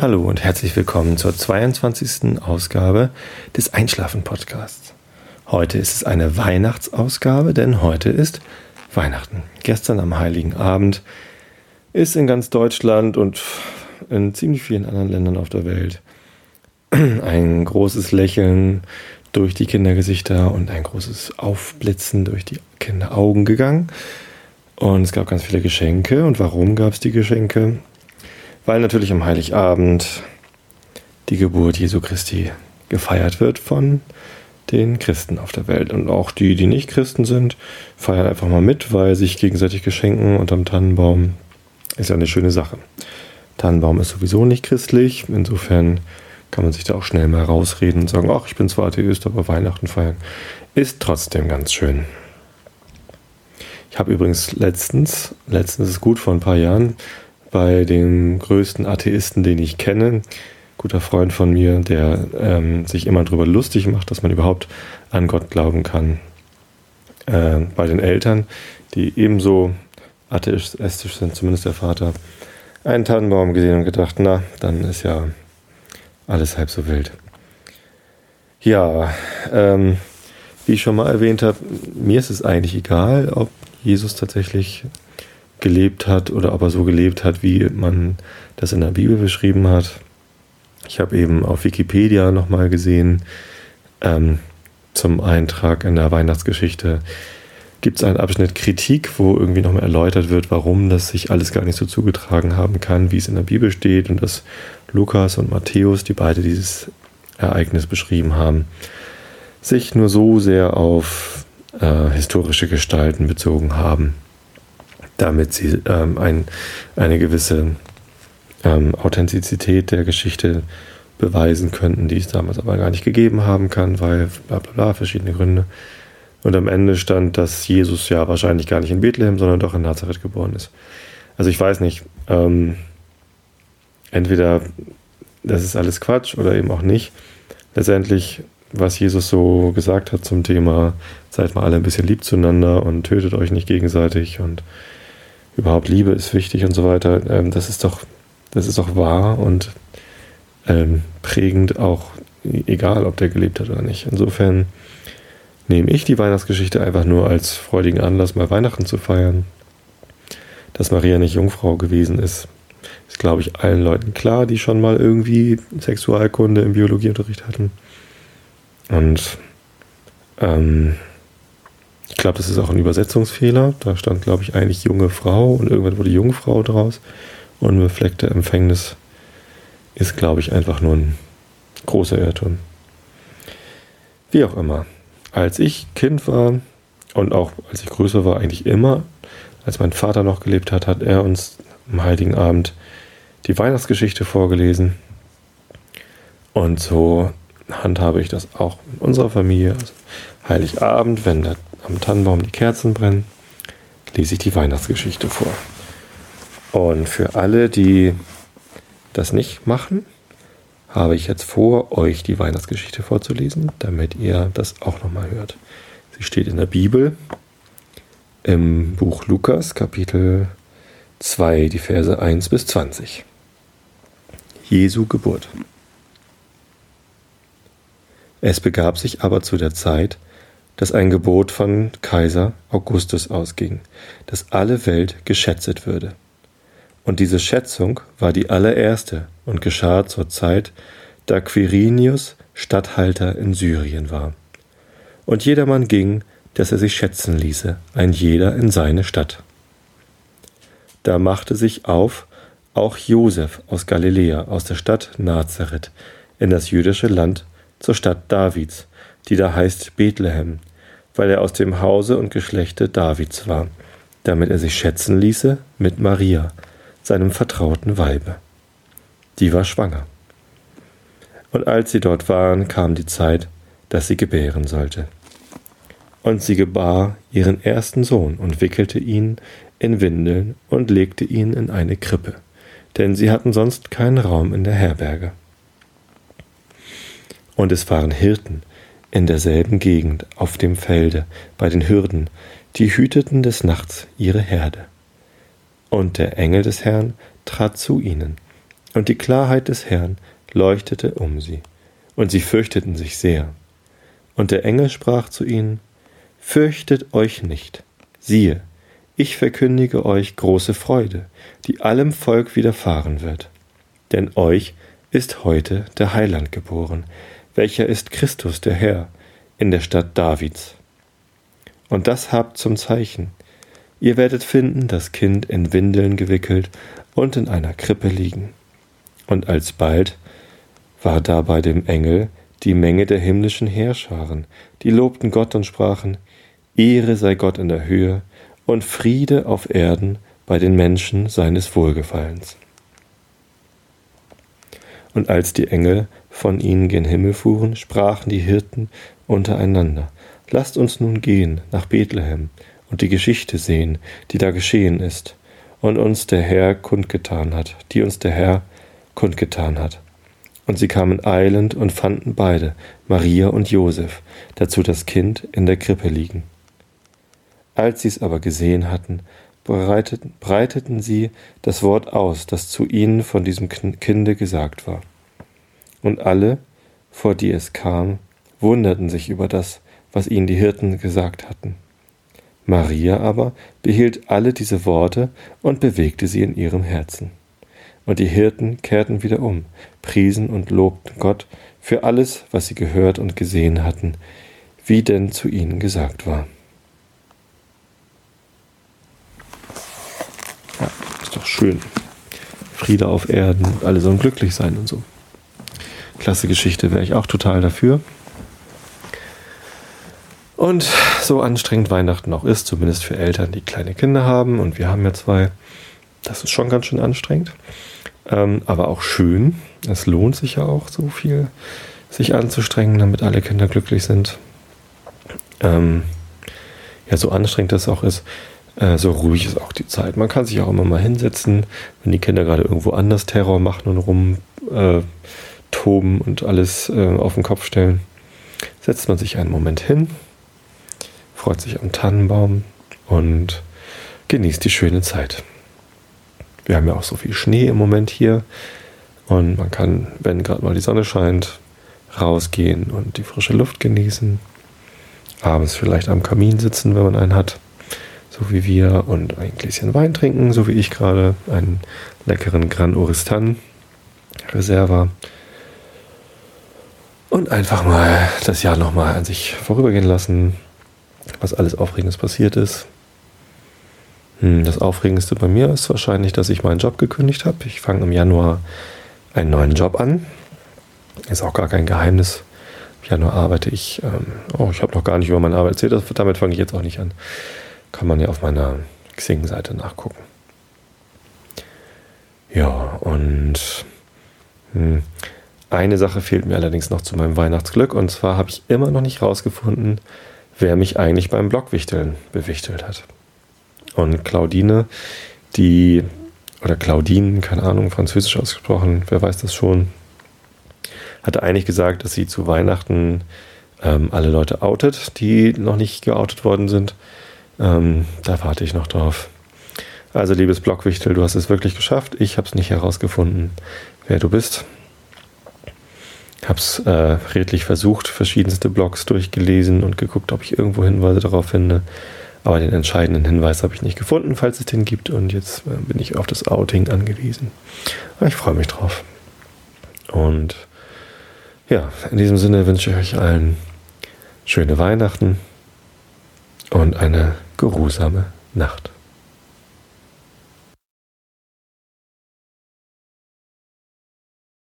Hallo und herzlich willkommen zur 22. Ausgabe des Einschlafen-Podcasts. Heute ist es eine Weihnachtsausgabe, denn heute ist Weihnachten. Gestern am Heiligen Abend ist in ganz Deutschland und in ziemlich vielen anderen Ländern auf der Welt ein großes Lächeln durch die Kindergesichter und ein großes Aufblitzen durch die Kinderaugen gegangen. Und es gab ganz viele Geschenke. Und warum gab es die Geschenke? Weil natürlich am Heiligabend die Geburt Jesu Christi gefeiert wird von den Christen auf der Welt. Und auch die, die nicht Christen sind, feiern einfach mal mit, weil sich gegenseitig geschenken unterm Tannenbaum ist ja eine schöne Sache. Tannenbaum ist sowieso nicht christlich, insofern kann man sich da auch schnell mal rausreden und sagen, ach, ich bin zwar Atheist, aber Weihnachten feiern ist trotzdem ganz schön. Ich habe übrigens letztens, letztens ist gut vor ein paar Jahren, bei dem größten Atheisten, den ich kenne, guter Freund von mir, der ähm, sich immer darüber lustig macht, dass man überhaupt an Gott glauben kann. Äh, bei den Eltern, die ebenso atheistisch sind, zumindest der Vater, einen Tannenbaum gesehen und gedacht, na, dann ist ja alles halb so wild. Ja, ähm, wie ich schon mal erwähnt habe, mir ist es eigentlich egal, ob Jesus tatsächlich gelebt hat oder ob er so gelebt hat, wie man das in der Bibel beschrieben hat. Ich habe eben auf Wikipedia nochmal gesehen, ähm, zum Eintrag in der Weihnachtsgeschichte gibt es einen Abschnitt Kritik, wo irgendwie nochmal erläutert wird, warum das sich alles gar nicht so zugetragen haben kann, wie es in der Bibel steht und dass Lukas und Matthäus, die beide dieses Ereignis beschrieben haben, sich nur so sehr auf äh, historische Gestalten bezogen haben, damit sie ähm, ein, eine gewisse ähm, Authentizität der Geschichte beweisen könnten, die es damals aber gar nicht gegeben haben kann, weil bla bla bla, verschiedene Gründe. Und am Ende stand, dass Jesus ja wahrscheinlich gar nicht in Bethlehem, sondern doch in Nazareth geboren ist. Also ich weiß nicht, ähm, entweder das ist alles Quatsch oder eben auch nicht. Letztendlich, was Jesus so gesagt hat zum Thema, seid mal alle ein bisschen lieb zueinander und tötet euch nicht gegenseitig und überhaupt Liebe ist wichtig und so weiter, ähm, das ist doch, das ist doch wahr und ähm, prägend auch, egal ob der gelebt hat oder nicht. Insofern nehme ich die Weihnachtsgeschichte einfach nur als freudigen Anlass, mal Weihnachten zu feiern. Dass Maria nicht Jungfrau gewesen ist, ist, glaube ich, allen Leuten klar, die schon mal irgendwie Sexualkunde im Biologieunterricht hatten. Und ähm, ich glaube, das ist auch ein Übersetzungsfehler. Da stand, glaube ich, eigentlich junge Frau und irgendwann wurde Jungfrau draus. Und befleckte Empfängnis ist, glaube ich, einfach nur ein großer Irrtum. Wie auch immer. Als ich Kind war und auch als ich größer war, eigentlich immer, als mein Vater noch gelebt hat, hat er uns am Heiligen Abend die Weihnachtsgeschichte vorgelesen. Und so handhabe ich das auch in unserer Familie. Also Heiligabend, wenn da am Tannenbaum die Kerzen brennen, lese ich die Weihnachtsgeschichte vor. Und für alle, die das nicht machen, habe ich jetzt vor, euch die Weihnachtsgeschichte vorzulesen, damit ihr das auch nochmal hört. Sie steht in der Bibel im Buch Lukas, Kapitel 2, die Verse 1 bis 20. Jesu Geburt. Es begab sich aber zu der Zeit, dass ein Gebot von Kaiser Augustus ausging, dass alle Welt geschätzet würde. Und diese Schätzung war die allererste und geschah zur Zeit, da Quirinius Statthalter in Syrien war. Und jedermann ging, dass er sich schätzen ließe, ein jeder in seine Stadt. Da machte sich auf auch Josef aus Galiläa, aus der Stadt Nazareth, in das jüdische Land, zur Stadt Davids, die da heißt Bethlehem, weil er aus dem Hause und Geschlechte Davids war, damit er sich schätzen ließe mit Maria, seinem vertrauten Weibe. Die war schwanger. Und als sie dort waren, kam die Zeit, dass sie gebären sollte. Und sie gebar ihren ersten Sohn und wickelte ihn in Windeln und legte ihn in eine Krippe denn sie hatten sonst keinen Raum in der Herberge. Und es waren Hirten in derselben Gegend auf dem Felde bei den Hürden, die hüteten des Nachts ihre Herde. Und der Engel des Herrn trat zu ihnen, Und die Klarheit des Herrn leuchtete um sie, und sie fürchteten sich sehr. Und der Engel sprach zu ihnen, Fürchtet euch nicht, siehe, ich verkündige euch große Freude, die allem Volk widerfahren wird. Denn euch ist heute der Heiland geboren, welcher ist Christus der Herr, in der Stadt Davids. Und das habt zum Zeichen. Ihr werdet finden das Kind in Windeln gewickelt und in einer Krippe liegen. Und alsbald war da bei dem Engel die Menge der himmlischen Heerscharen, die lobten Gott und sprachen, Ehre sei Gott in der Höhe und Friede auf Erden bei den Menschen seines Wohlgefallens. Und als die Engel von ihnen gen Himmel fuhren, sprachen die Hirten untereinander, Lasst uns nun gehen nach Bethlehem und die Geschichte sehen, die da geschehen ist, und uns der Herr kundgetan hat, die uns der Herr kundgetan hat. Und sie kamen eilend und fanden beide, Maria und Josef, dazu das Kind in der Krippe liegen. Als sie es aber gesehen hatten, breiteten, sie das Wort aus, das zu ihnen von diesem Kinde gesagt war. Und alle, vor die es kam, wunderten sich über das, was ihnen die Hirten gesagt hatten. Maria aber behielt alle diese Worte und bewegte sie in ihrem Herzen. Und die Hirten kehrten wieder um, priesen und lobten Gott für alles, was sie gehört und gesehen hatten, wie denn zu ihnen gesagt war. Ist doch schön. Friede auf Erden, alle sollen glücklich sein und so. Klasse Geschichte, wäre ich auch total dafür. Und so anstrengend Weihnachten auch ist, zumindest für Eltern, die kleine Kinder haben, und wir haben ja zwei, das ist schon ganz schön anstrengend, ähm, aber auch schön. Es lohnt sich ja auch so viel, sich anzustrengen, damit alle Kinder glücklich sind. Ähm, ja, so anstrengend das auch ist, äh, so ruhig ist auch die Zeit. Man kann sich auch immer mal hinsetzen, wenn die Kinder gerade irgendwo anders Terror machen und rumtoben äh, und alles äh, auf den Kopf stellen. Setzt man sich einen Moment hin, freut sich am Tannenbaum und genießt die schöne Zeit. Wir haben ja auch so viel Schnee im Moment hier und man kann, wenn gerade mal die Sonne scheint, rausgehen und die frische Luft genießen. Abends vielleicht am Kamin sitzen, wenn man einen hat, so wie wir, und ein Gläschen Wein trinken, so wie ich gerade, einen leckeren Gran Oristan Reserva. Und einfach mal das Jahr nochmal an sich vorübergehen lassen, was alles Aufregendes passiert ist. Hm, das Aufregendste bei mir ist wahrscheinlich, dass ich meinen Job gekündigt habe. Ich fange im Januar einen neuen Job an. Ist auch gar kein Geheimnis. Im Januar arbeite ich, ähm, oh, ich habe noch gar nicht über meine Arbeit erzählt, damit fange ich jetzt auch nicht an. Kann man ja auf meiner Xing-Seite nachgucken. Ja, und hm, eine Sache fehlt mir allerdings noch zu meinem Weihnachtsglück. Und zwar habe ich immer noch nicht rausgefunden, wer mich eigentlich beim Blockwichteln bewichtelt hat. Und Claudine, die, oder Claudine, keine Ahnung, französisch ausgesprochen, wer weiß das schon, hatte eigentlich gesagt, dass sie zu Weihnachten ähm, alle Leute outet, die noch nicht geoutet worden sind. Ähm, da warte ich noch drauf. Also, liebes Blockwichtel, du hast es wirklich geschafft. Ich habe es nicht herausgefunden, wer du bist habe es äh, redlich versucht, verschiedenste Blogs durchgelesen und geguckt, ob ich irgendwo Hinweise darauf finde. Aber den entscheidenden Hinweis habe ich nicht gefunden, falls es den gibt. Und jetzt äh, bin ich auf das Outing angewiesen. Aber ich freue mich drauf. Und ja, in diesem Sinne wünsche ich euch allen schöne Weihnachten und eine geruhsame Nacht.